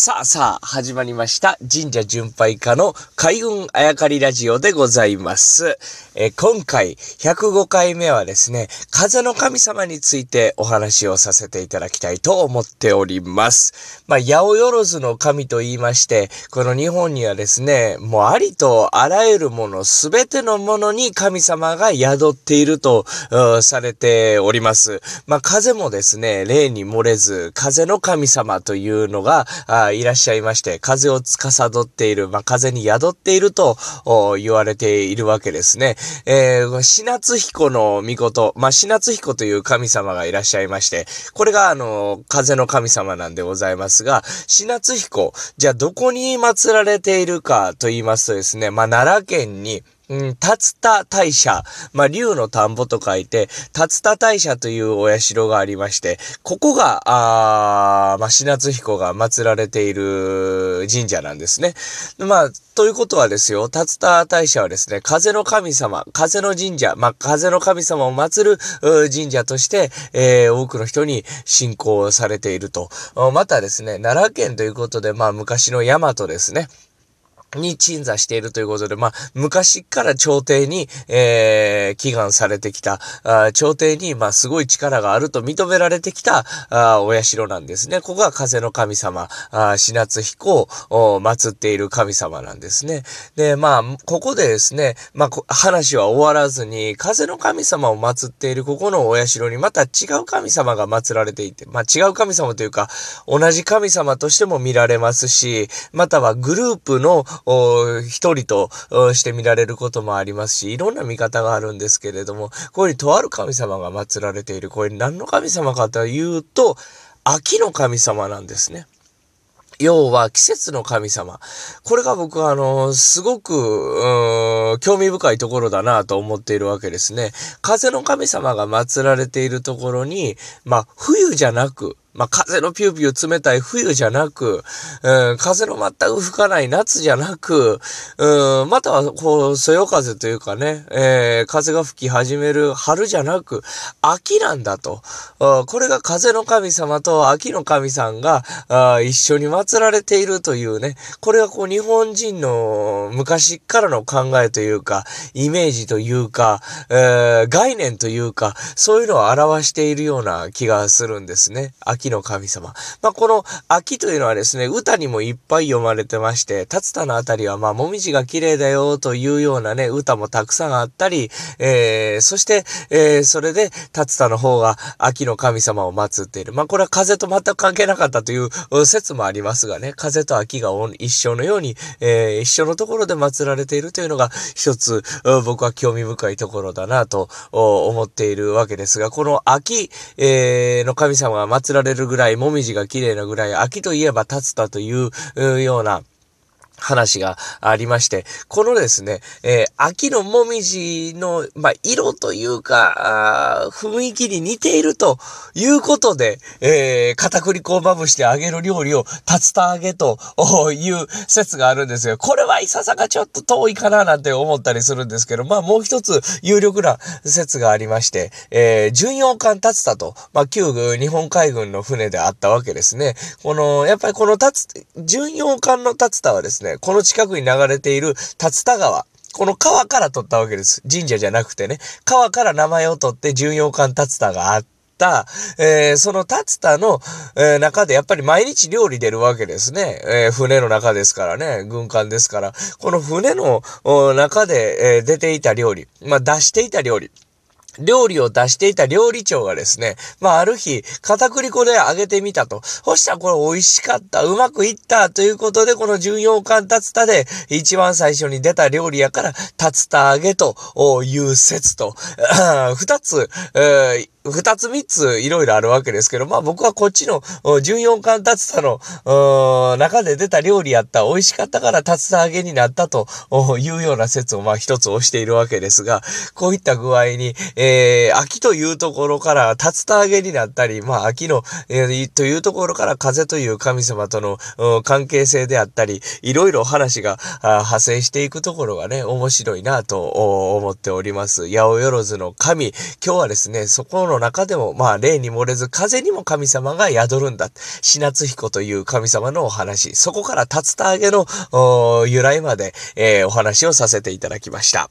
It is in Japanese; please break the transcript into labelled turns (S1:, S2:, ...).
S1: さあさあ、始まりました。神社巡拝家の開運あやかりラジオでございます。え今回、105回目はですね、風の神様についてお話をさせていただきたいと思っております。まあ、八百万の神と言いまして、この日本にはですね、もうありとあらゆるもの、すべてのものに神様が宿っていると、されております。まあ、風もですね、例に漏れず、風の神様というのが、あいらっしゃいまして、風を司っている、まあ、風に宿っていると言われているわけですね。えー、死夏彦の御事、まあ、死夏彦という神様がいらっしゃいまして、これがあの、風の神様なんでございますが、死夏彦、じゃあどこに祀られているかと言いますとですね、まあ、奈良県に、うん、竜田大社。まあ、竜の田んぼと書いて、竜田大社というお社がありまして、ここが、あまあ、品津彦が祀られている神社なんですね。まあ、ということはですよ、竜田大社はですね、風の神様、風の神社、まあ、風の神様を祀る神社として、えー、多くの人に信仰されていると。またですね、奈良県ということで、まあ、昔の大和ですね。に鎮座しているということで、まあ、昔から朝廷に、えー、祈願されてきた、あ朝廷に、まあ、すごい力があると認められてきた、あお社なんですね。ここが風の神様、あ死夏彦を祀っている神様なんですね。で、まあ、ここでですね、まあ、話は終わらずに、風の神様を祀っているここのお社にまた違う神様が祀られていて、まあ、違う神様というか、同じ神様としても見られますし、またはグループの一人として見られることもありますし、いろんな見方があるんですけれども、こういうとある神様が祀られている。これ何の神様かというと、秋の神様なんですね。要は季節の神様。これが僕はあの、すごく、興味深いところだなと思っているわけですね。風の神様が祀られているところに、まあ、冬じゃなく、まあ、風のピューピュー冷たい冬じゃなく、うん、風の全く吹かない夏じゃなく、うん、または、こう、そよ風というかね、えー、風が吹き始める春じゃなく、秋なんだと。これが風の神様と秋の神さんが一緒に祀られているというね、これがこう、日本人の昔からの考えというか、イメージというか、えー、概念というか、そういうのを表しているような気がするんですね。秋の神様。まあ、この秋というのはですね、歌にもいっぱい読まれてまして、竜田のあたりはまあ、もみじが綺麗だよというようなね、歌もたくさんあったり、えー、そして、えー、それで、竜田の方が秋の神様を祀っている。まあ、これは風と全く関係なかったという説もありますがね、風と秋が一緒のように、えー、一緒のところで祀られているというのが一つ、僕は興味深いところだなと思っているわけですが、この秋、えー、の神様が祀られれるぐらい、もみじが綺麗なぐらい、秋といえば立つたというような、話がありまして、このですね、えー、秋のもみじの、まあ、色というか、雰囲気に似ているということで、えー、片栗粉をまぶして揚げる料理を竜田揚げという説があるんですが、これはいささかちょっと遠いかななんて思ったりするんですけど、まあ、もう一つ有力な説がありまして、えー、巡洋艦竜田と、まあ、旧日本海軍の船であったわけですね。この、やっぱりこの竜、巡洋艦の竜田はですね、ね、この近くに流れている竜田川。この川から取ったわけです。神社じゃなくてね。川から名前を取って巡洋艦竜田があって、えー、その竜田の、えー、中でやっぱり毎日料理出るわけですね。えー、船の中ですからね。軍艦ですから。この船の中で、え出ていた料理。まあ、出していた料理。料理を出していた料理長がですね、まあある日、片栗粉で揚げてみたと。そしたらこれ美味しかった、うまくいったということで、この巡洋艦竜田で一番最初に出た料理やから、竜田揚げという説と、二つ、えー二つ三ついろいろあるわけですけど、まあ僕はこっちの14巻竜田の中で出た料理やった美味しかったから竜田揚げになったというような説をまあ一つ押しているわけですが、こういった具合に、えー、秋というところから竜田揚げになったり、まあ秋の、えー、というところから風という神様との関係性であったり、いろいろ話が派生していくところがね、面白いなと思っております。八百万の神。今日はですね、そこの中でも、まあ、例に漏れず、風にも神様が宿るんだ。死夏彦という神様のお話。そこから竜田揚げの由来まで、えー、お話をさせていただきました。